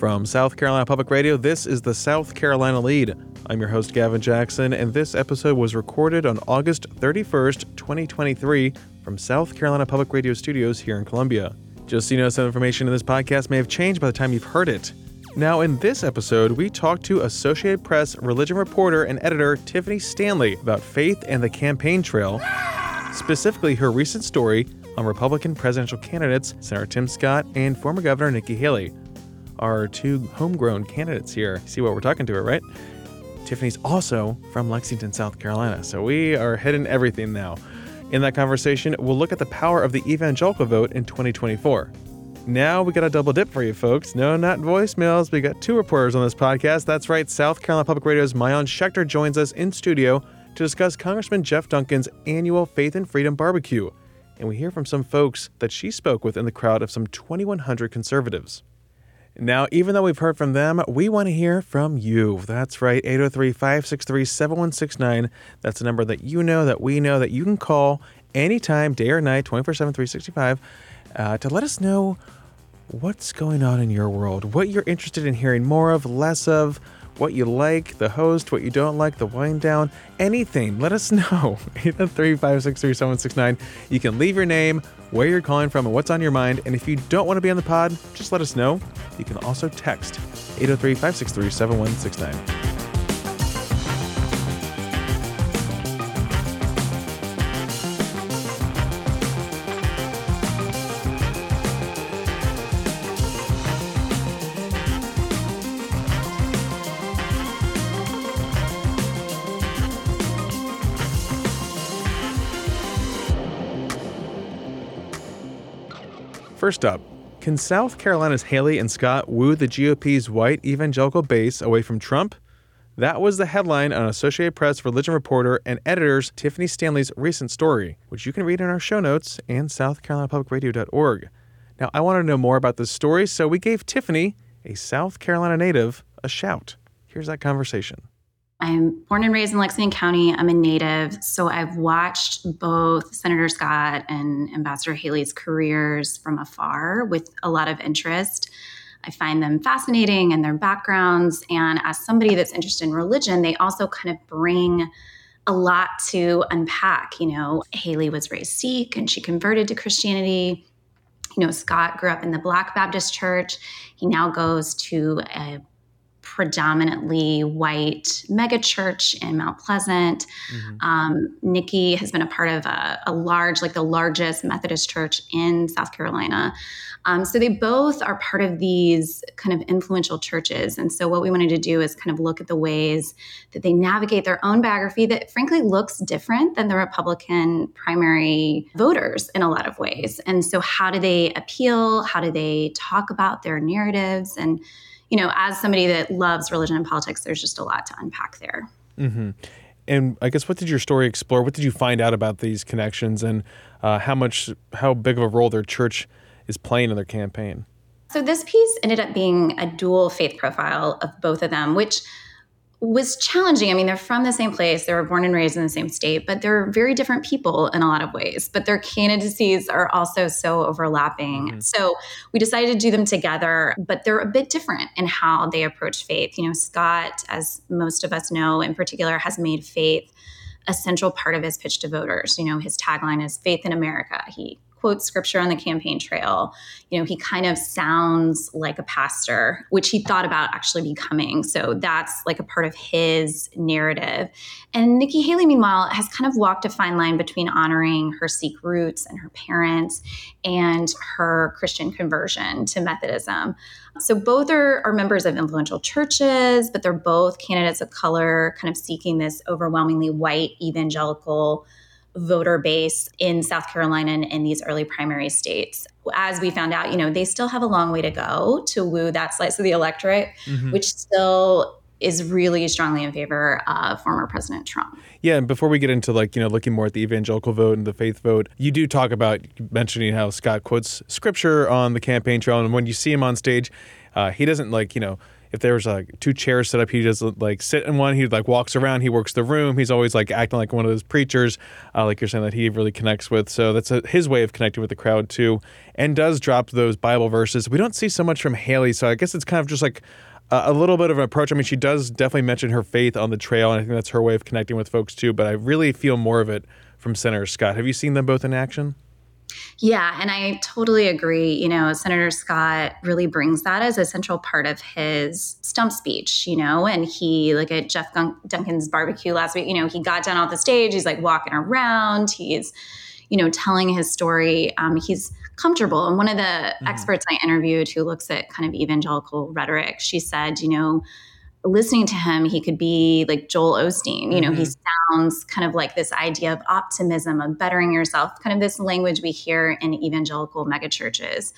From South Carolina Public Radio, this is the South Carolina Lead. I'm your host, Gavin Jackson, and this episode was recorded on August 31st, 2023, from South Carolina Public Radio Studios here in Columbia. Just so you know, some information in this podcast may have changed by the time you've heard it. Now, in this episode, we talked to Associated Press religion reporter and editor Tiffany Stanley about faith and the campaign trail, specifically her recent story on Republican presidential candidates Senator Tim Scott and former Governor Nikki Haley are two homegrown candidates here. See what we're talking to her, right? Tiffany's also from Lexington, South Carolina, so we are hitting everything now. In that conversation, we'll look at the power of the evangelical vote in 2024. Now we got a double dip for you folks. No, not voicemails. We got two reporters on this podcast. That's right, South Carolina Public Radio's Maayan Schechter joins us in studio to discuss Congressman Jeff Duncan's annual Faith and Freedom Barbecue. And we hear from some folks that she spoke with in the crowd of some 2,100 conservatives. Now, even though we've heard from them, we want to hear from you. That's right, 803 563 7169. That's a number that you know, that we know, that you can call anytime, day or night, 24 7, 365, uh, to let us know what's going on in your world, what you're interested in hearing more of, less of, what you like, the host, what you don't like, the wind down, anything. Let us know. 803 563 7169. You can leave your name, where you're calling from, and what's on your mind. And if you don't want to be on the pod, just let us know. You can also text 803 563 7169. First up, can South Carolina's Haley and Scott woo the GOP's white evangelical base away from Trump? That was the headline on Associated Press religion reporter and editor's Tiffany Stanley's recent story, which you can read in our show notes and southcarolinapublicradio.org. Now, I want to know more about this story, so we gave Tiffany, a South Carolina native, a shout. Here's that conversation. I'm born and raised in Lexington County. I'm a native. So I've watched both Senator Scott and Ambassador Haley's careers from afar with a lot of interest. I find them fascinating and their backgrounds. And as somebody that's interested in religion, they also kind of bring a lot to unpack. You know, Haley was raised Sikh and she converted to Christianity. You know, Scott grew up in the Black Baptist Church. He now goes to a predominantly white megachurch in Mount Pleasant. Mm-hmm. Um, Nikki has been a part of a, a, large, like the largest Methodist church in South Carolina. Um, so they both are part of these kind of influential churches. And so what we wanted to do is kind of look at the ways that they navigate their own biography that frankly looks different than the Republican primary voters in a lot of ways. And so how do they appeal? How do they talk about their narratives? And you know, as somebody that loves religion and politics, there's just a lot to unpack there. Mm-hmm. And I guess what did your story explore? What did you find out about these connections, and uh, how much, how big of a role their church is playing in their campaign? So this piece ended up being a dual faith profile of both of them, which was challenging. I mean, they're from the same place, they were born and raised in the same state, but they're very different people in a lot of ways. But their candidacies are also so overlapping. Mm-hmm. So we decided to do them together, but they're a bit different in how they approach faith. You know, Scott, as most of us know in particular, has made faith a central part of his pitch to voters. You know, his tagline is faith in America. He quotes scripture on the campaign trail. You know, he kind of sounds like a pastor, which he thought about actually becoming. So that's like a part of his narrative. And Nikki Haley, meanwhile, has kind of walked a fine line between honoring her Sikh roots and her parents and her Christian conversion to Methodism. So both are, are members of influential churches, but they're both candidates of color, kind of seeking this overwhelmingly white evangelical voter base in South Carolina and in these early primary states. As we found out, you know, they still have a long way to go to woo that slice of the electorate, mm-hmm. which still is really strongly in favor of former President Trump. Yeah, and before we get into like, you know, looking more at the evangelical vote and the faith vote, you do talk about mentioning how Scott quotes scripture on the campaign trail and when you see him on stage, uh, he doesn't like, you know, if there was like two chairs set up, he just like sit in one. He like walks around. He works the room. He's always like acting like one of those preachers, uh, like you're saying that he really connects with. So that's a, his way of connecting with the crowd too, and does drop those Bible verses. We don't see so much from Haley, so I guess it's kind of just like a little bit of an approach. I mean, she does definitely mention her faith on the trail, and I think that's her way of connecting with folks too. But I really feel more of it from Senator Scott. Have you seen them both in action? Yeah, and I totally agree. You know, Senator Scott really brings that as a central part of his stump speech, you know, and he, like at Jeff Duncan's barbecue last week, you know, he got down off the stage, he's like walking around, he's, you know, telling his story. Um, he's comfortable. And one of the mm-hmm. experts I interviewed who looks at kind of evangelical rhetoric, she said, you know, listening to him, he could be like Joel Osteen. You know, mm-hmm. he sounds kind of like this idea of optimism, of bettering yourself, kind of this language we hear in evangelical megachurches.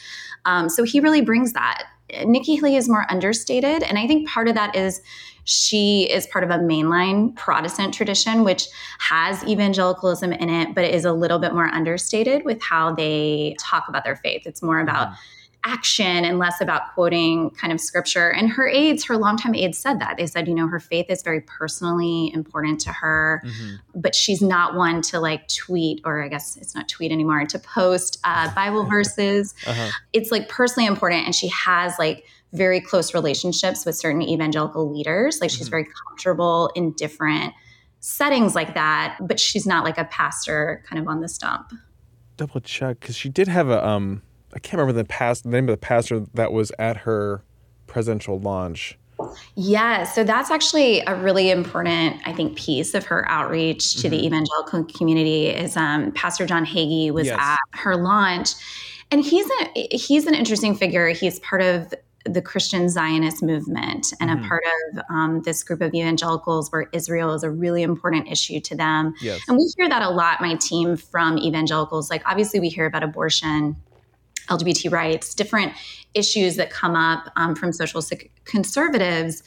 Um, so he really brings that. Nikki Haley is more understated. And I think part of that is she is part of a mainline Protestant tradition, which has evangelicalism in it, but it is a little bit more understated with how they talk about their faith. It's more about mm-hmm action and less about quoting kind of scripture. And her aides, her longtime aides said that. They said, you know, her faith is very personally important to her, mm-hmm. but she's not one to like tweet, or I guess it's not tweet anymore, to post uh, Bible verses. Uh-huh. It's like personally important. And she has like very close relationships with certain evangelical leaders. Like she's mm-hmm. very comfortable in different settings like that, but she's not like a pastor kind of on the stump. Double check because she did have a um I can't remember the past the name of the pastor that was at her presidential launch. Yeah, so that's actually a really important, I think, piece of her outreach to mm-hmm. the evangelical community. Is um, Pastor John Hagee was yes. at her launch, and he's a he's an interesting figure. He's part of the Christian Zionist movement and mm-hmm. a part of um, this group of evangelicals where Israel is a really important issue to them. Yes. And we hear that a lot, my team, from evangelicals. Like, obviously, we hear about abortion LGBT rights, different issues that come up um, from social conservatives.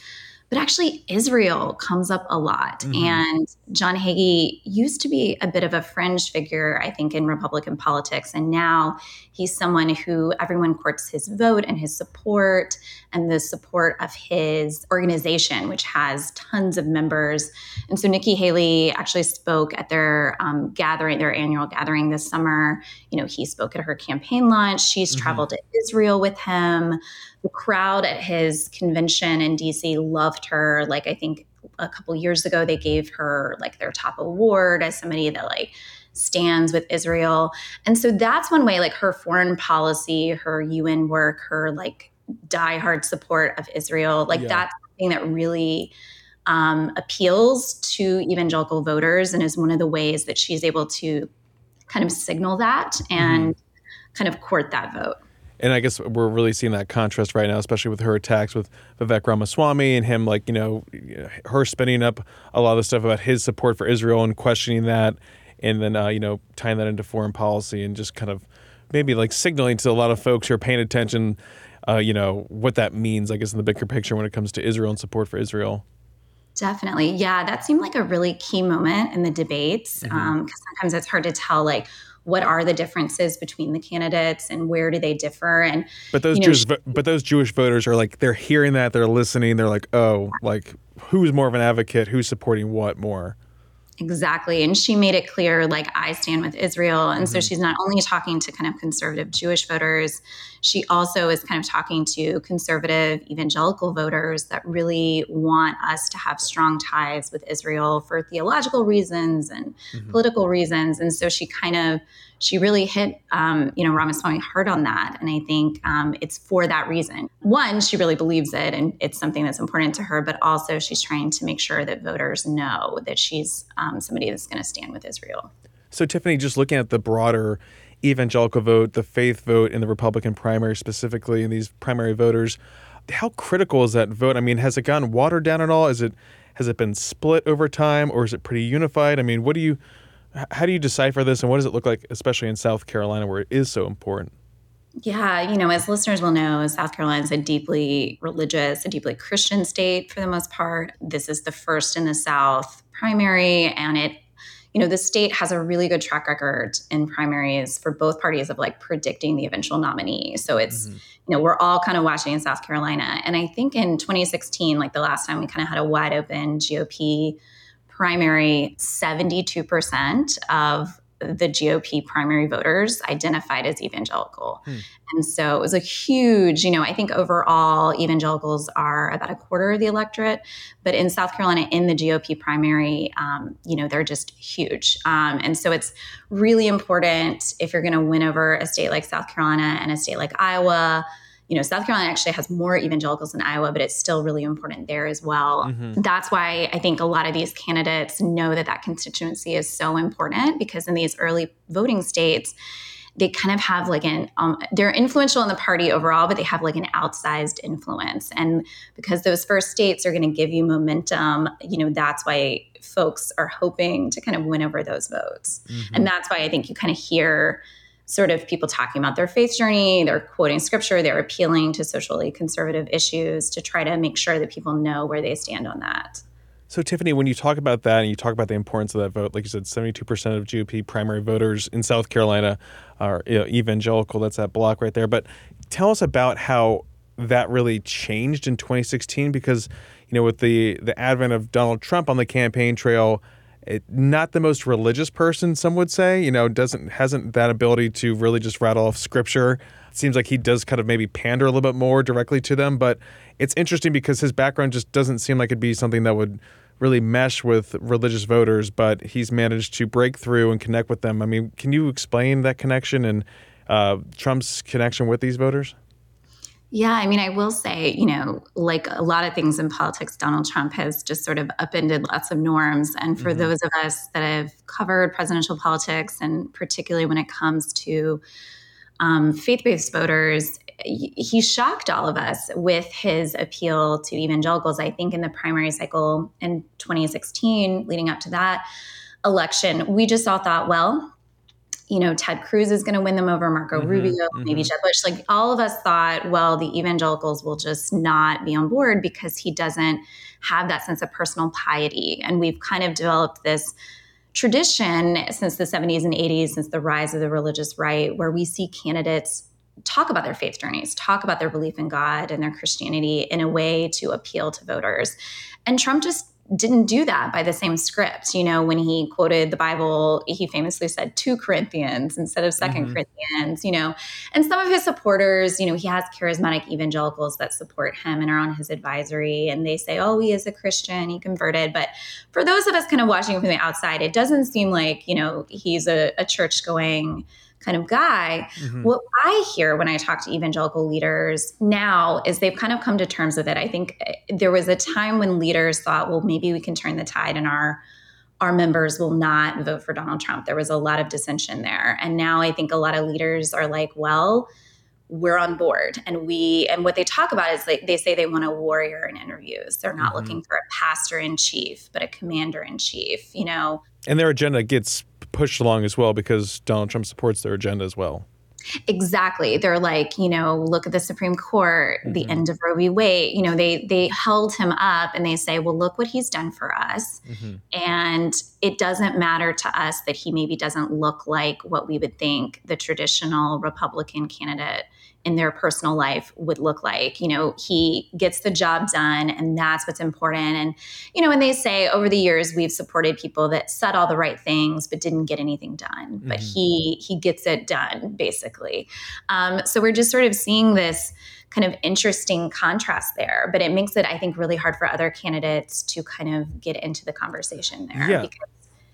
But actually, Israel comes up a lot. Mm-hmm. And John Hagee used to be a bit of a fringe figure, I think, in Republican politics. And now he's someone who everyone courts his vote and his support and the support of his organization, which has tons of members. And so Nikki Haley actually spoke at their um, gathering, their annual gathering this summer. You know, he spoke at her campaign launch. She's mm-hmm. traveled to Israel with him the crowd at his convention in DC loved her. Like I think a couple years ago they gave her like their top award as somebody that like stands with Israel. And so that's one way like her foreign policy, her UN work, her like diehard support of Israel, like yeah. that's something that really um, appeals to evangelical voters and is one of the ways that she's able to kind of signal that mm-hmm. and mm-hmm. kind of court that vote and I guess we're really seeing that contrast right now, especially with her attacks with Vivek Ramaswamy and him, like you know, her spinning up a lot of the stuff about his support for Israel and questioning that, and then uh, you know tying that into foreign policy and just kind of maybe like signaling to a lot of folks who are paying attention, uh, you know, what that means. I guess in the bigger picture when it comes to Israel and support for Israel. Definitely. Yeah, that seemed like a really key moment in the debates because mm-hmm. um, sometimes it's hard to tell, like, what are the differences between the candidates and where do they differ? And but those you know, Jewish, but those Jewish voters are like they're hearing that they're listening they're like oh like who's more of an advocate? Who's supporting what more Exactly. And she made it clear, like, I stand with Israel. And mm-hmm. so she's not only talking to kind of conservative Jewish voters, she also is kind of talking to conservative evangelical voters that really want us to have strong ties with Israel for theological reasons and mm-hmm. political reasons. And so she kind of she really hit, um, you know, Ramaswamy hard on that. And I think um, it's for that reason. One, she really believes it and it's something that's important to her, but also she's trying to make sure that voters know that she's um, somebody that's going to stand with Israel. So, Tiffany, just looking at the broader evangelical vote, the faith vote in the Republican primary specifically, and these primary voters, how critical is that vote? I mean, has it gotten watered down at all? Is it has it been split over time, or is it pretty unified? I mean, what do you how do you decipher this, and what does it look like, especially in South Carolina, where it is so important? Yeah, you know, as listeners will know, South Carolina is a deeply religious, a deeply Christian state for the most part. This is the first in the South primary, and it you know, the state has a really good track record in primaries for both parties of like predicting the eventual nominee. So it's, mm-hmm. you know, we're all kind of watching in South Carolina. And I think in 2016, like the last time we kind of had a wide open GOP primary, 72% of the GOP primary voters identified as evangelical. Hmm. And so it was a huge, you know, I think overall evangelicals are about a quarter of the electorate, but in South Carolina, in the GOP primary, um, you know, they're just huge. Um, and so it's really important if you're going to win over a state like South Carolina and a state like Iowa you know, South Carolina actually has more evangelicals than Iowa, but it's still really important there as well. Mm-hmm. That's why I think a lot of these candidates know that that constituency is so important because in these early voting states, they kind of have like an um, they're influential in the party overall but they have like an outsized influence and because those first states are going to give you momentum you know that's why folks are hoping to kind of win over those votes mm-hmm. and that's why i think you kind of hear sort of people talking about their faith journey, they're quoting scripture, they're appealing to socially conservative issues to try to make sure that people know where they stand on that. So, Tiffany, when you talk about that and you talk about the importance of that vote, like you said, 72% of GOP primary voters in South Carolina are you know, evangelical. That's that block right there. But tell us about how that really changed in 2016 because, you know, with the, the advent of Donald Trump on the campaign trail, it, not the most religious person, some would say. You know, doesn't hasn't that ability to really just rattle off scripture. It seems like he does kind of maybe pander a little bit more directly to them. But it's interesting because his background just doesn't seem like it'd be something that would really mesh with religious voters. But he's managed to break through and connect with them. I mean, can you explain that connection and uh, Trump's connection with these voters? Yeah, I mean, I will say, you know, like a lot of things in politics, Donald Trump has just sort of upended lots of norms. And for mm-hmm. those of us that have covered presidential politics, and particularly when it comes to um, faith based voters, he shocked all of us with his appeal to evangelicals. I think in the primary cycle in 2016, leading up to that election, we just all thought, well, you know, Ted Cruz is going to win them over, Marco mm-hmm, Rubio, mm-hmm. maybe Jeb Bush. Like all of us thought, well, the evangelicals will just not be on board because he doesn't have that sense of personal piety. And we've kind of developed this tradition since the 70s and 80s, since the rise of the religious right, where we see candidates talk about their faith journeys, talk about their belief in God and their Christianity in a way to appeal to voters. And Trump just didn't do that by the same script. You know, when he quoted the Bible, he famously said two Corinthians instead of 2nd mm-hmm. Corinthians, you know. And some of his supporters, you know, he has charismatic evangelicals that support him and are on his advisory and they say, "Oh, he is a Christian, he converted." But for those of us kind of watching from the outside, it doesn't seem like, you know, he's a, a church going kind of guy. Mm-hmm. What I hear when I talk to evangelical leaders now is they've kind of come to terms with it. I think eh, there was a time when leaders thought, well, maybe we can turn the tide and our our members will not vote for Donald Trump. There was a lot of dissension there. And now I think a lot of leaders are like, well, we're on board and we and what they talk about is like they say they want a warrior in interviews they're not mm-hmm. looking for a pastor in chief but a commander in chief you know and their agenda gets pushed along as well because Donald Trump supports their agenda as well. Exactly. They're like, you know, look at the Supreme Court, mm-hmm. the end of Roe v. Wade. You know, they they held him up and they say, well, look what he's done for us. Mm-hmm. And it doesn't matter to us that he maybe doesn't look like what we would think the traditional Republican candidate in their personal life would look like. You know, he gets the job done, and that's what's important. And, you know, when they say over the years we've supported people that said all the right things but didn't get anything done, mm-hmm. but he he gets it done basically. Um, so we're just sort of seeing this kind of interesting contrast there, but it makes it, I think, really hard for other candidates to kind of get into the conversation there. Yeah. Because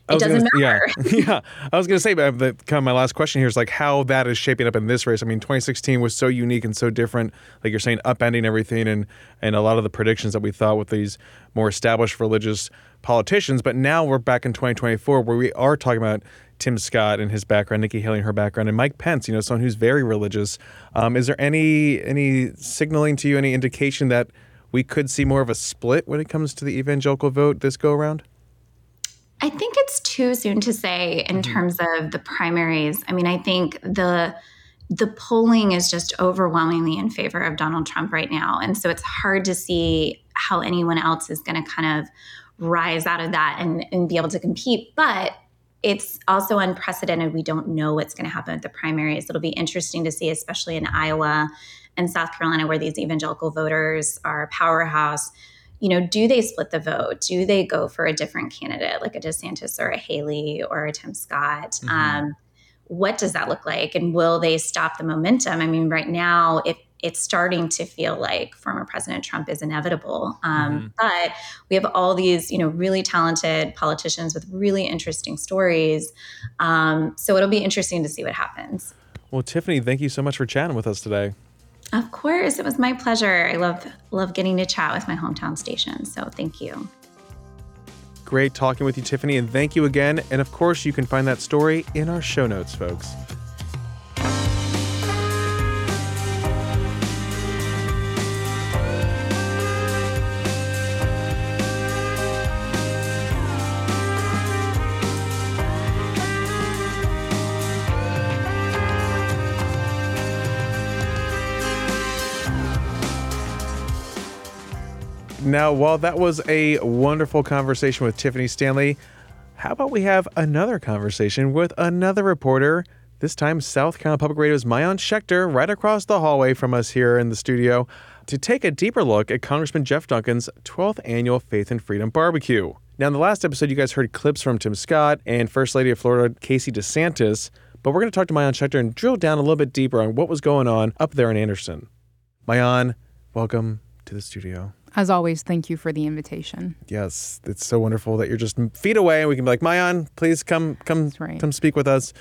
it doesn't gonna, matter. Yeah, yeah. I was going to say, but the, kind of my last question here is like how that is shaping up in this race. I mean, 2016 was so unique and so different. Like you're saying, upending everything and and a lot of the predictions that we thought with these more established religious politicians. But now we're back in 2024 where we are talking about Tim Scott and his background, Nikki Haley and her background, and Mike Pence. You know, someone who's very religious. Um, is there any any signaling to you, any indication that we could see more of a split when it comes to the evangelical vote this go around? I think it's too soon to say in mm-hmm. terms of the primaries. I mean, I think the the polling is just overwhelmingly in favor of Donald Trump right now. And so it's hard to see how anyone else is going to kind of rise out of that and, and be able to compete. But it's also unprecedented. We don't know what's going to happen with the primaries. It'll be interesting to see, especially in Iowa and South Carolina, where these evangelical voters are a powerhouse. You know, do they split the vote? Do they go for a different candidate, like a DeSantis or a Haley or a Tim Scott? Mm-hmm. Um, what does that look like? And will they stop the momentum? I mean, right now, if it's starting to feel like former President Trump is inevitable. Um, mm-hmm. But we have all these, you know, really talented politicians with really interesting stories. Um, so it'll be interesting to see what happens. Well, Tiffany, thank you so much for chatting with us today. Of course, it was my pleasure. I love love getting to chat with my hometown station. So thank you. Great talking with you, Tiffany, and thank you again. And of course, you can find that story in our show notes, folks. Now, while that was a wonderful conversation with Tiffany Stanley, how about we have another conversation with another reporter? This time, South Carolina Public Radio's Maayan Schechter, right across the hallway from us here in the studio, to take a deeper look at Congressman Jeff Duncan's 12th annual Faith and Freedom Barbecue. Now, in the last episode, you guys heard clips from Tim Scott and First Lady of Florida, Casey DeSantis, but we're going to talk to Maayan Schechter and drill down a little bit deeper on what was going on up there in Anderson. Maayan, welcome to the studio. As always, thank you for the invitation. Yes, it's so wonderful that you're just feet away and we can be like, Maayan, please come come right. come speak with us.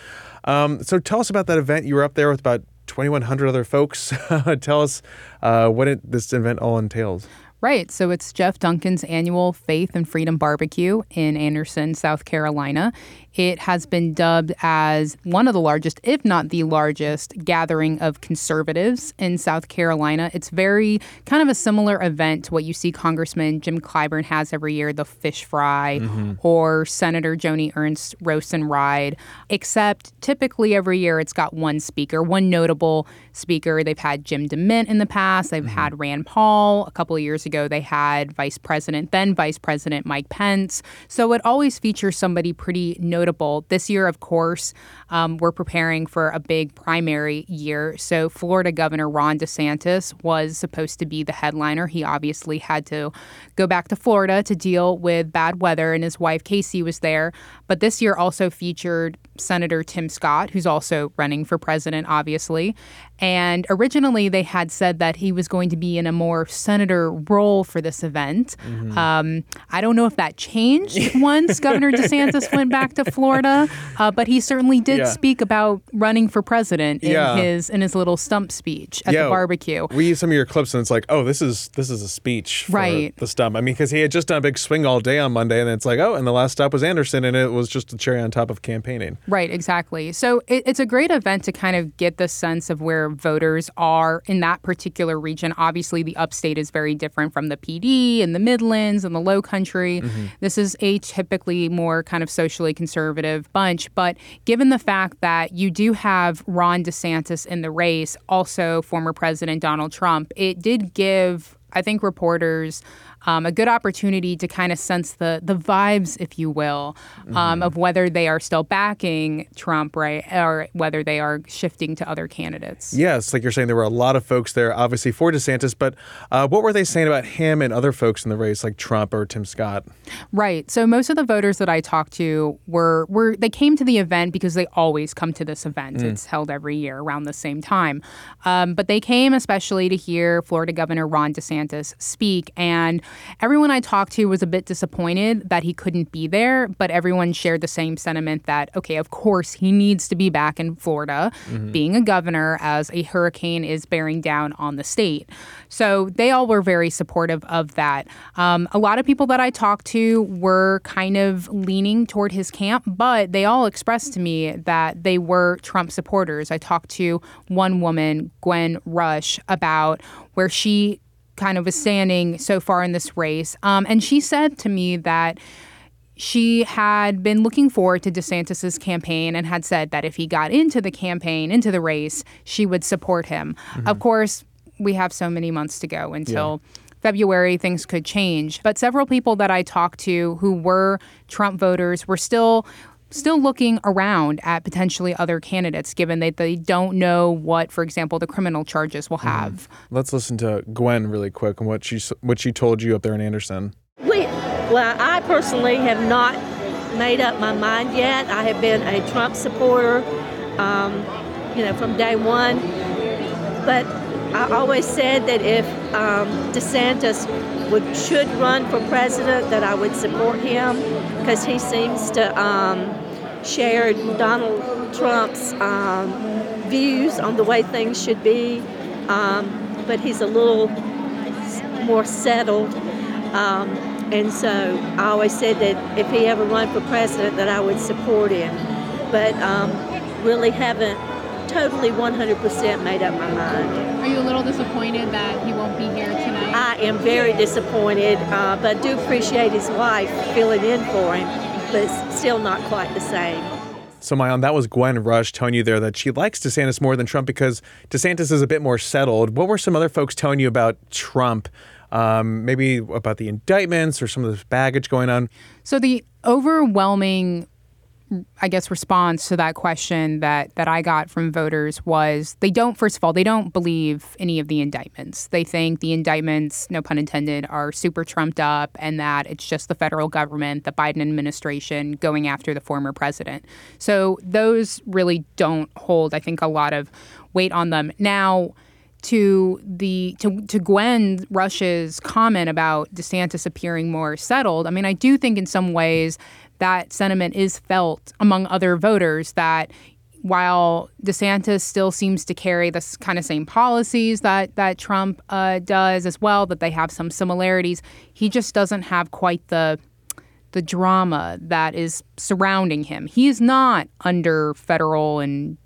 Um, so tell us about that event. You were up there with about 2,100 other folks. tell us uh, what it, this event all entails. Right. So it's Jeff Duncan's annual Faith and Freedom Barbecue in Anderson, South Carolina. It has been dubbed as one of the largest, if not the largest, gathering of conservatives in South Carolina. It's very kind of a similar event to what you see Congressman Jim Clyburn has every year, the fish fry, mm-hmm. or Senator Joni Ernst roast and ride, except typically every year it's got one speaker, one notable speaker. They've had Jim DeMint in the past, they've mm-hmm. had Rand Paul. A couple of years ago, they had Vice President, then Vice President Mike Pence. So it always features somebody pretty notable notable. This year, of course, um, we're preparing for a big primary year. So, Florida Governor Ron DeSantis was supposed to be the headliner. He obviously had to go back to Florida to deal with bad weather, and his wife Casey was there. But this year also featured Senator Tim Scott, who's also running for president, obviously. And originally, they had said that he was going to be in a more senator role for this event. Mm-hmm. Um, I don't know if that changed once Governor DeSantis went back to Florida, uh, but he certainly did yeah. speak about running for president in yeah. his in his little stump speech at yeah, the barbecue. We use some of your clips, and it's like, oh, this is this is a speech, right? The stump. I mean, because he had just done a big swing all day on Monday, and it's like, oh, and the last stop was Anderson, and it was just a cherry on top of campaigning. Right, exactly. So it, it's a great event to kind of get the sense of where voters are in that particular region. Obviously, the upstate is very different from the Pee Dee and the Midlands and the Low Country. Mm-hmm. This is a typically more kind of socially conservative bunch. But given the fact that you do have Ron DeSantis in the race, also former President Donald Trump, it did give I think reporters um, a good opportunity to kind of sense the the vibes, if you will, um, mm-hmm. of whether they are still backing Trump, right, or whether they are shifting to other candidates. Yes, like you're saying, there were a lot of folks there, obviously for DeSantis, but uh, what were they saying about him and other folks in the race, like Trump or Tim Scott? Right. So most of the voters that I talked to were were they came to the event because they always come to this event. Mm. It's held every year around the same time, um, but they came especially to hear Florida Governor Ron DeSantis speak and Everyone I talked to was a bit disappointed that he couldn't be there, but everyone shared the same sentiment that, okay, of course, he needs to be back in Florida, mm-hmm. being a governor, as a hurricane is bearing down on the state. So they all were very supportive of that. Um, a lot of people that I talked to were kind of leaning toward his camp, but they all expressed to me that they were Trump supporters. I talked to one woman, Gwen Rush, about where she kind of was standing so far in this race. Um, and she said to me that she had been looking forward to DeSantis's campaign and had said that if he got into the campaign, into the race, she would support him. Mm-hmm. Of course, we have so many months to go until yeah. February, things could change. But several people that I talked to who were Trump voters were still still looking around at potentially other candidates, given that they don't know what, for example, the criminal charges will mm-hmm. have. Mm. Let's listen to Gwen really quick and what she what she told you up there in Anderson. We, well, I personally have not made up my mind yet. I have been a Trump supporter, um, you know, from day one. But I always said that if um, DeSantis would should run for president, that I would support him because he seems to um, share Donald Trump's um, views on the way things should be. Um, but he's a little more settled. Um, and so I always said that if he ever run for president, that I would support him. But um, really haven't totally 100% made up my mind. Are you a little disappointed that he won't be here tonight? I am very disappointed, uh, but I do appreciate his wife filling in for him, but it's still not quite the same. So, Maayan, that was Gwen Rush telling you there that she likes DeSantis more than Trump because DeSantis is a bit more settled. What were some other folks telling you about Trump? Um, maybe about the indictments or some of this baggage going on? So, the overwhelming I guess response to that question that that I got from voters was they don't first of all they don't believe any of the indictments. They think the indictments, no pun intended, are super trumped up and that it's just the federal government, the Biden administration going after the former president. So those really don't hold I think a lot of weight on them. Now to the to to Gwen Rush's comment about DeSantis appearing more settled, I mean, I do think in some ways that sentiment is felt among other voters that while DeSantis still seems to carry the kind of same policies that that Trump uh, does as well, that they have some similarities, he just doesn't have quite the the drama that is surrounding him. He is not under federal and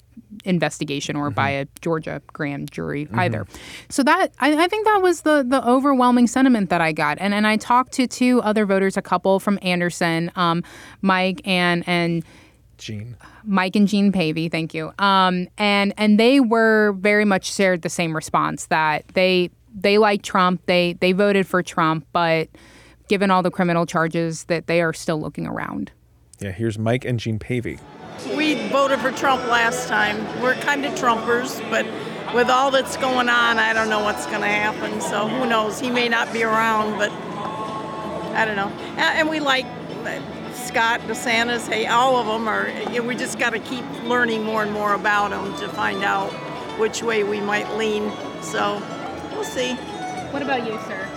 investigation or mm-hmm. by a Georgia grand jury mm-hmm. either. So that I, I, think that was the the overwhelming sentiment that I got. And and I talked to two other voters, a couple from Anderson, um, Mike and and Jean. Mike and Jean Pavey, thank you. Um, and and they were very much shared the same response that they they like Trump, they they voted for Trump, but given all the criminal charges that they are still looking around. Yeah, here's Mike and Jean Pavey. We voted for Trump last time. We're kind of Trumpers, but with all that's going on, I don't know what's going to happen. So who knows? He may not be around, but I don't know. And we like uh, Scott, DeSantis, hey, all of them are. You know, we just got to keep learning more and more about them to find out which way we might lean. So we'll see. What about you, sir?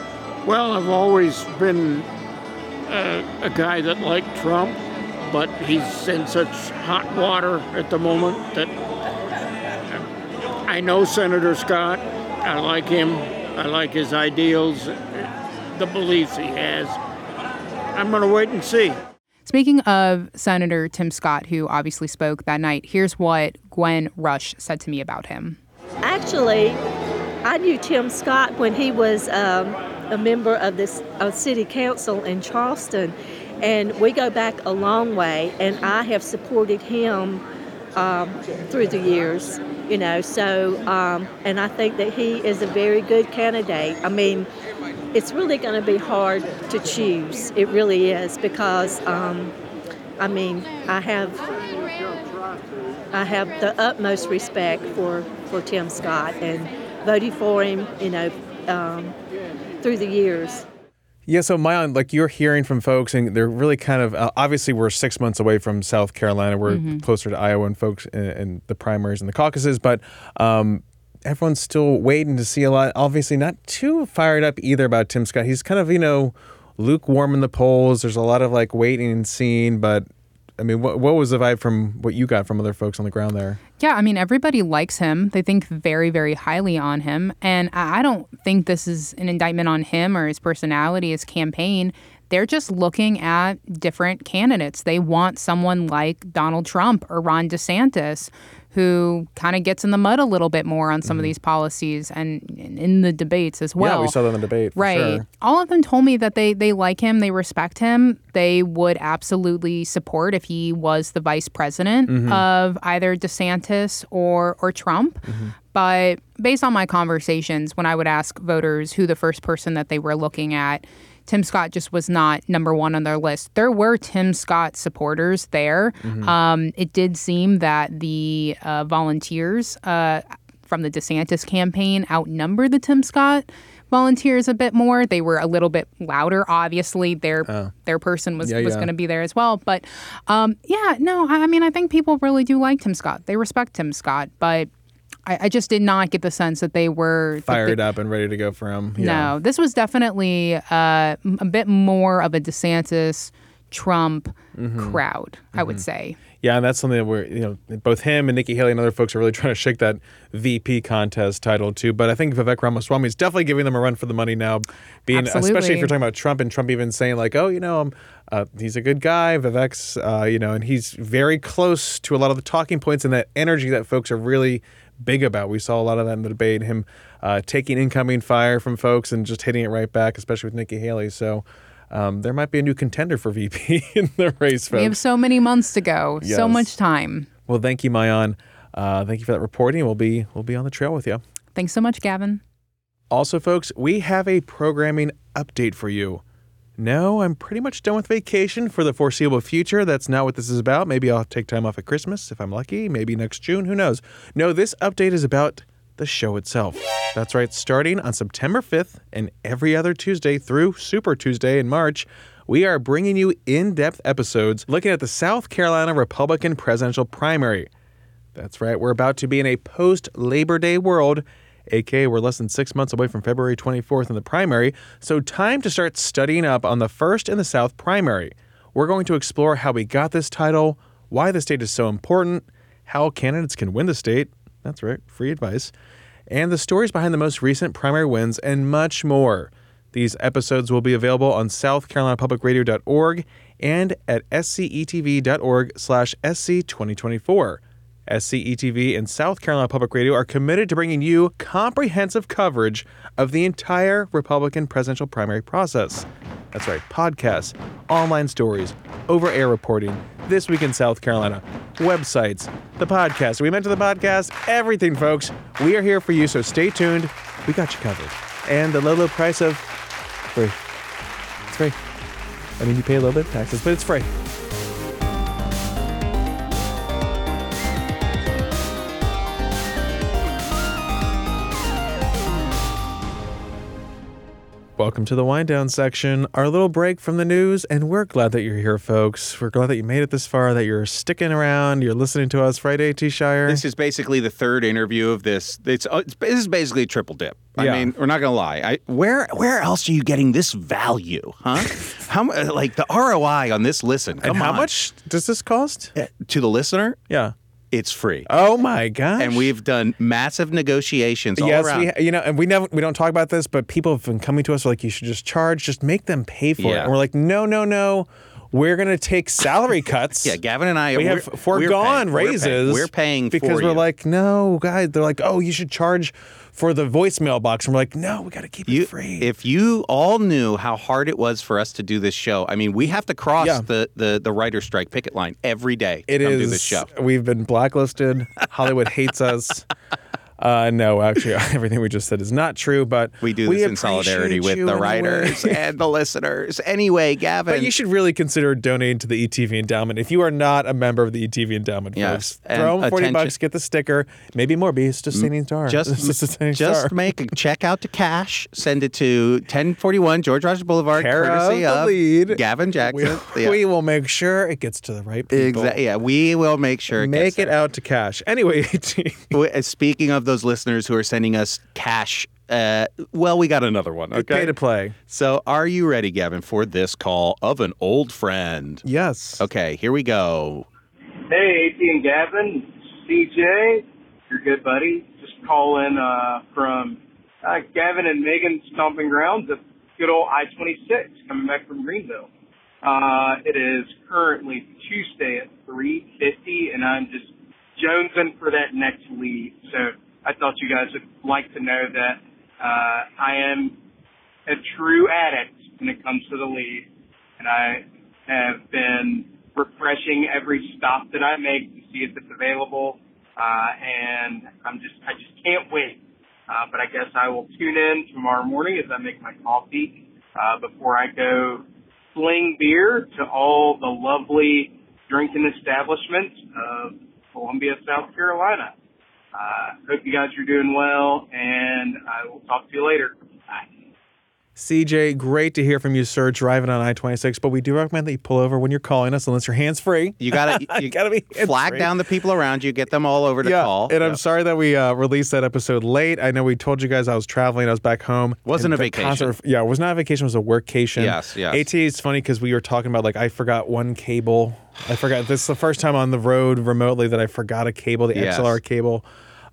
Well, I've always been a, a guy that liked Trump but he's in such hot water at the moment that I know Senator Scott. I like him. I like his ideals, the beliefs he has. I'm going to wait and see. Speaking of Senator Tim Scott, who obviously spoke that night, here's what Gwen Rush said to me about him. Actually, I knew Tim Scott when he was um, a member of this uh, city council in Charleston and we go back a long way, and I have supported him um, through the years, you know. So, um, and I think that he is a very good candidate. I mean, it's really going to be hard to choose. It really is because, um, I mean, I have I have the utmost respect for for Tim Scott and voting for him, you know, um, through the years. Yeah, so Maayan, like you're hearing from folks, and they're really kind of uh, obviously we're six months away from South Carolina. We're mm-hmm. closer to Iowa and folks in, in, the primaries and the caucuses, but um, everyone's still waiting to see a lot. Obviously, not too fired up either about Tim Scott. He's kind of you know lukewarm in the polls. There's a lot of like waiting and seeing, but I mean, what what was the vibe from what you got from other folks on the ground there? Yeah, I mean, everybody likes him. They think very, very highly on him, and I don't think this is an indictment on him or his personality, his campaign. They're just looking at different candidates. They want someone like Donald Trump or Ron DeSantis who kind of gets in the mud a little bit more on some mm-hmm. of these policies and in the debates as well. Yeah, we saw that in the debate. right. Sure. All of them told me that they they like him, they respect him, they would absolutely support if he was the vice president mm-hmm. of either DeSantis or or Trump. Mm-hmm. But based on my conversations, when I would ask voters who the first person that they were looking at Tim Scott just was not number one on their list. There were Tim Scott supporters there. Mm-hmm. Um, it did seem that the uh, volunteers uh, from the DeSantis campaign outnumbered the Tim Scott volunteers a bit more. They were a little bit louder. Obviously, their their person was. Yeah, was yeah. going to be there as well. But um, yeah, no, I mean, I think people really do like Tim Scott. They respect Tim Scott, but I, I just did not get the sense that they were they- Fired up and ready to go for him. no, this was definitely uh, a bit more of a DeSantis Trump Mm-hmm. crowd, I would say. Yeah, and that's something that we're, you know, both him and Nikki Haley and other folks are really trying to shake that VP contest title too. But I think Vivek Ramaswamy is definitely giving them a run for the money now, being especially if you're talking about Trump and Trump even saying like, oh, you know, uh, he's a good guy, Vivek's, uh, you know, and he's very close to a lot of the talking points and that energy that folks are really big about. We saw a lot of that in the debate, him uh, taking incoming fire from folks and just hitting it right back, especially with Nikki Haley. So. Um, there might be a new contender for VP in the race, folks. We have so many months to go, so much time. Well, thank you, Maayan. Uh, thank you for that reporting. We'll be we'll be on the trail with you. Thanks so much, Gavin. Also, folks, we have a programming update for you. No, I'm pretty much done with vacation for the foreseeable future. That's not what this is about. Maybe I'll take time off at Christmas if I'm lucky. Maybe next June. Who knows? No, this update is about the show itself. That's right. Starting on September 5th and every other Tuesday through Super Tuesday in March, we are bringing you in depth episodes looking at the South Carolina Republican presidential primary. That's right. We're about to be in a post Labor Day world, aka we're less than six months away from February 24th in the primary. So, time to start studying up on the first in the South primary. We're going to explore how we got this title, why the state is so important, how candidates can win the state. That's right, free advice. And the stories behind the most recent primary wins, and much more. These episodes will be available on southcarolinapublicradio.org and at scetv.org slash sc2024. SCETV and South Carolina Public Radio are committed to bringing you comprehensive coverage of the entire Republican presidential primary process. That's right, podcasts, online stories, over air reporting, This Week in South Carolina, websites, the podcast. We mentioned the podcast, everything, folks. We are here for you, so stay tuned. We got you covered. And the low, low price of free. It's free. I mean, you pay a little bit of taxes, but it's free. Welcome to the wind down section, our little break from the news, and we're glad that you're here, folks. We're glad that you made it this far, that you're sticking around, you're listening to us Friday, T Shire. This is basically the third interview of this. It's, uh, it's this is basically a triple dip. I Yeah. mean, we're not gonna lie. I, where where else are you getting this value, huh? how like the ROI on this listen? and how on. much does this cost? Uh, to the listener? Yeah. It's free. Oh my gosh. and we've done massive negotiations all yes, around. we you know, and we never we don't talk about this, but people have been coming to us like you should just charge, just make them pay for it. And we're like, no, no, no, we're gonna take salary cuts. yeah, Gavin and I we we're- have we're foregone paying- we're paying- raises. We're paying, because for we're you. like, no, guys. They're like, oh, you should charge for the voicemail box. And we're like, no, we got to keep You, it free. if you all knew how hard it was for us to do this show, I mean, we have to cross Yeah. the, the the writer strike picket line every day to come is. do this show. We've been blacklisted. Hollywood hates us. Uh, no, actually, everything we just said is not true. But We do this in solidarity with the anyway. writers and the listeners. Anyway, Gavin. But you should really consider donating to the ETV endowment if you are not a member of the ETV endowment. Yes, folks. throw 'em forty attention- bucks, get the sticker, maybe more. Be just star. just It's just star. make a check out to cash. Send it to 1041 George Rogers Boulevard, Care courtesy of of lead. Gavin we, Jackson. Yeah. we will make sure it gets to the right people. Exa- yeah, we will make sure it Make it there. out to cash. Anyway, uh, Speaking of those listeners who are sending us cash, uh, well, we got another one. Okay. pay to play. So, are you ready, Gavin, for this call of an old friend? Yes. Okay, here we go. Hey, AT and Gavin, CJ, your good buddy. Just calling uh, from uh, Gavin and Megan's stomping grounds of good old I-26 coming back from Greenville. Uh, it is currently Tuesday at 3.50 and I'm just jonesing for that next lead. So I thought you guys would like to know that uh, I am a true addict when it comes to the lead. And I have been refreshing every stop that I make to see if it's available. Uh, and I'm just, I just can't wait. Uh, but I guess I will tune in tomorrow morning as I make my coffee, uh, before I go fling beer to all the lovely drinking establishments of Columbia, South Carolina. Uh, hope you guys are doing well, and I will talk to you later. CJ, great to hear from you, sir, driving on I 26. But we do recommend that you pull over when you're calling us unless you're hands free. You gotta you gotta be flag hands-free. down the people around you, get them all over to yeah, call. and I'm sorry that we uh, released that episode late. I know we told you guys I was traveling. I was back home. Wasn't a vacation. concert- yeah, it was not a vacation. It was a workcation. Yes, yes. AT is funny because we were talking about like I forgot one cable. I forgot. This is the first time on the road remotely that I forgot a cable, the Yes. XLR cable.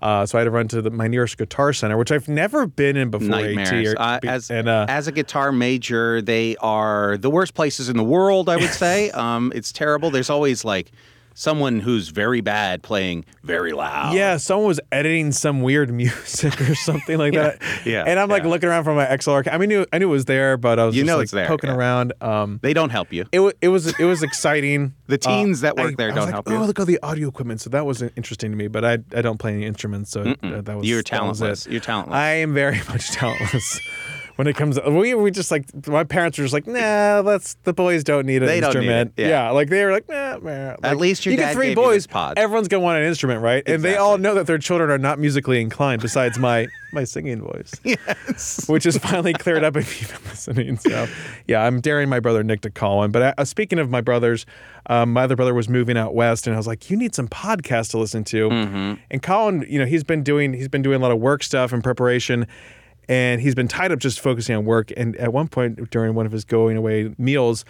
Uh, so I had to run to the, my nearest guitar center, which I've never been in before. Nightmares. or- Uh, as and uh, as a guitar major, they are the worst places in the world. I would say. um, it's terrible. There's always like someone who's very bad playing very loud. Yeah, someone was editing some weird music or something like that. yeah, And I'm like yeah. looking around for my XLR. I mean, knew, I knew it was there, but I was You just know like it's there, poking yeah. around. Um, They don't help you. it was it was it was exciting. The teens that work I- there I don't like, help Oh, you. look at all the audio equipment. So that was interesting to me. But I I don't play any instruments, so uh, that was You're that was talentless. You're talentless. I am very much talentless. When it comes, we we just like my parents were just like, nah, let's the boys don't need an They don't need instrument. it, yeah. like they were like, nah, nah. Like, least your you get three boys. pod. Everyone's gonna want an instrument, right? And they all know that their children are not musically inclined. Besides my my singing voice, yes. which is finally cleared up if you've been listening. So, yeah, I'm daring my brother Nick to call in. But uh, speaking of my brothers, um, my other brother was moving out west, and I was like, "You need some podcasts to listen to." Mm-hmm. And Colin, you know, he's been doing he's been doing a lot of work stuff in preparation. And he's been tied up just focusing on work. And at one point during one of his going away meals,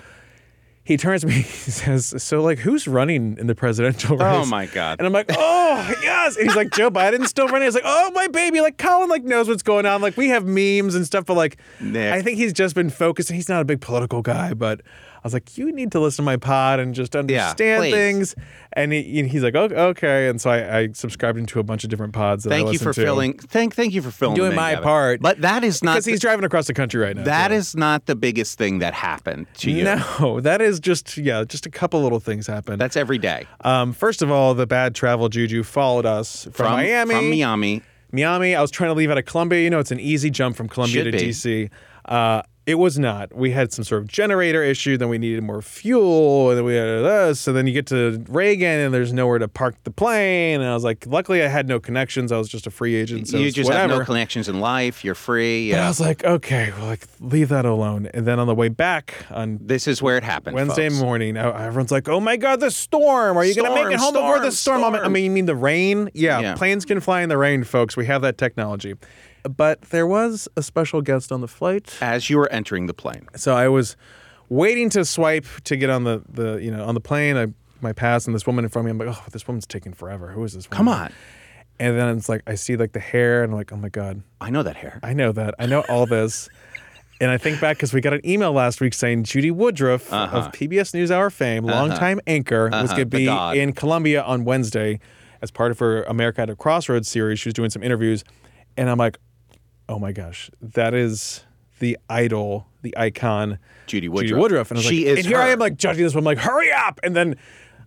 he turns to me, he says, So, like, who's running in the presidential oh race? Oh, my God. And I'm like, Oh, yes. And he's like, Joe Biden's still running. He's like, Oh, my baby. Like, Colin, like, knows what's going on. Like, we have memes and stuff, but like, Nick. I think he's just been focused. And he's not a big political guy, but I was like, You need to listen to my pod and just understand please. things. And he, he's like, "Okay." okay. And so I, I subscribed into a bunch of different pods. That I Thank you for to. filling. Thank thank you for filling. Doing my part. But that is not. Because he's driving across the country right now. That yeah. is not the biggest thing that happened to you. No, that is just yeah, just a couple little things happened. That's every day. um, first of all, the bad travel juju followed us from, Miami. From Miami. Miami. I was trying to leave out of Columbia. You know, it's an easy jump from Columbia Should to be. DC. Uh, it was not. We had some sort of generator issue. Then we needed more fuel, and then we had this. So then you get to Reagan, and there's nowhere to park the plane. And I was like, luckily, I had no connections. I was just a free agent. So you just whatever. have no connections in life. You're free. But I was like, okay, well, like leave that alone. And then on the way back on This is where it happened. Wednesday folks. morning, everyone's like, "Oh my God, the storm! Are you going to make it home Storm, before the storm?" I'm- I mean, you mean the rain? Yeah, Yeah. planes can fly in the rain, folks. We have that technology. But there was a special guest on the flight, As you were entering the plane. so I was waiting to swipe to get on the the you know on the plane. I my pass, and this woman in front of me. I'm like, "Oh, this woman's taking forever. Who is this?" Woman? Come on. And then it's like I see like the hair, and I'm like, "Oh my God." I know that hair. I know that. I know all this. And I think back because we got an email last week saying Judy Woodruff of PBS NewsHour fame, longtime anchor, was Uh-huh, going to be in Columbia on Wednesday as part of her America at a Crossroads series. She was doing some interviews. And I'm like, oh my gosh, that is the idol, the icon, Judy Judy Woodruff. Woodruff. And I was She like, is and here I am, like judging this woman, like, hurry up. And then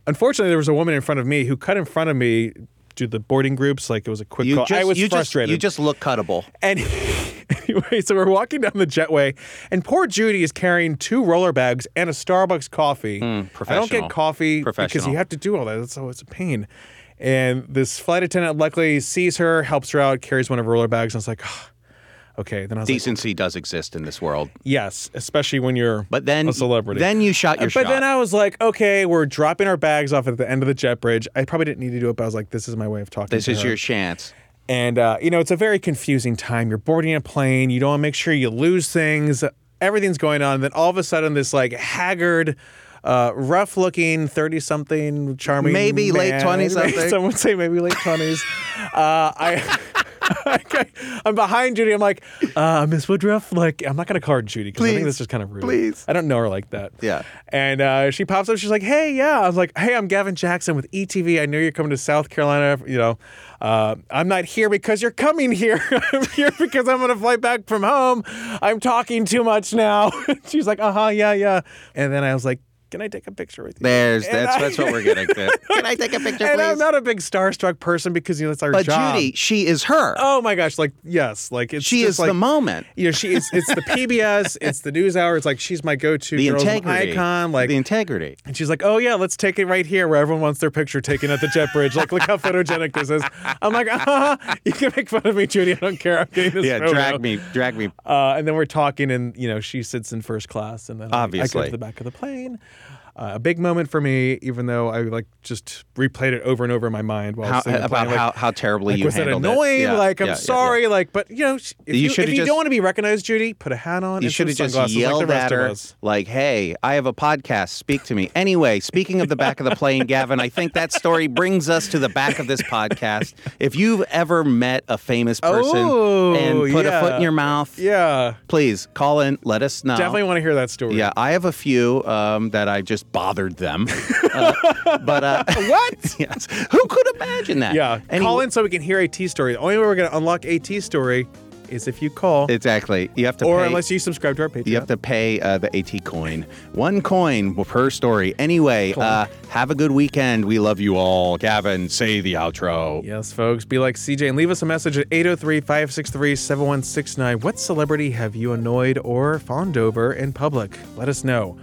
unfortunately, there was a woman in front of me who cut in front of me to the boarding groups. Like it was a quick You call. just, I was you frustrated. Just, you just look cuttable. And anyway, so we're walking down the jetway, and poor Judy is carrying two roller bags and a Starbucks coffee. I don't get coffee because you have to do all that. So it's a pain. And this flight attendant luckily sees her, helps her out, carries one of her roller bags, and I was like, "Ah, okay. Then I was like, Decency does exist in this world. yes, especially when you're But then a celebrity. Then you shot your but shot. then I was like, okay, we're dropping our bags off at the end of the jet bridge. I probably didn't need to do it, but I was like, this is my way of talking. this is her. your chance. And, uh, you know, it's a very confusing time. You're boarding a plane, you don't want to make sure you lose things, everything's going on. And then all of a sudden, this like haggard, uh, rough looking 30 something, charming. Maybe late man- 20-something. Some would say maybe late 20s. uh, I. I'm behind Judy. I'm like, uh, Miss Woodruff. Like, I'm not gonna call her Judy because I think Please. this is kind of rude. Please. I don't know her like that. Yeah. And uh, she pops up. She's like, "Hey, yeah." I was like, "Hey, I'm Gavin Jackson with ETV. I know you're coming to South Carolina. You know, uh, I'm not here because you're coming here. I'm here because I'm gonna fly back from home. I'm talking too much now." She's like, "Uh huh, yeah, yeah." And then I was like, can I take a picture with you? There's And that's I- that's what we're getting to. Can I take a picture, and I'm not a big starstruck person because you know it's our But job. Judy, she is her. Oh my gosh! Like yes, like it's she is like, the moment. You know, she it's it's the PBS, it's the news hour. It's like she's my go-to The integrity. icon. Like the integrity. And she's like, "Oh yeah, let's take it right here, where everyone wants their picture taken at the jet bridge. Like, look how photogenic this is." I'm like, "Ah, you can make fun of me, Judy. I don't care. I'm getting this Yeah, photo." drag me, drag me. Uh, and then we're talking, and you know, she sits in first class, and then I- I, go Obviously. to the back of the plane. Uh, a big moment for me, even though I like just replayed it over and over in my mind while How, was sitting in the about like, how, how terribly like, you was that annoying? it. Yeah, like, I'm yeah, sorry. yeah. Like, but you know, if You you, if you just- don't want to be recognized, Judy, put a hat on. You should have just yelled like at her, like, "Hey, I have a podcast. Speak to me." Anyway, speaking of the back of the plane, Gavin, I think that story brings us to the back of this podcast. If you've ever met a famous person Oh, and put a foot in your mouth, Yeah, please call in. Let us know. definitely want to hear that story. Yeah, I have a few um, that I just bothered them. Uh, but uh, What? yes, who could imagine that? Yeah, Any- call in so we can hear AT story. The only way we're going to unlock AT story is if you call, Exactly. You have to or pay. unless you subscribe to our Patreon. You have to pay uh, the AT coin. One coin per story. Anyway, uh, have a good weekend. We love you all. Gavin, say the outro. Yes, folks, be like CJ and leave us a message at 803 563 7169. What celebrity have you annoyed or fawned over in public? Let us know.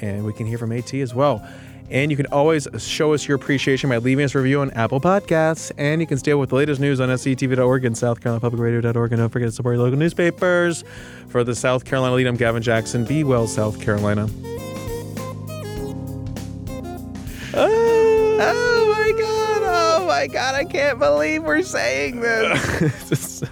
And we can hear from AT as well. And you can always show us your appreciation by leaving us a review on Apple Podcasts. And you can stay up with the latest news on SCETV.org and South Carolina Public Radio.org. And don't forget to support your local newspapers. For the South Carolina Lede, I'm Gavin Jackson. Be well, South Carolina. Oh, oh my God. Oh my God. I can't believe we're saying this. This is so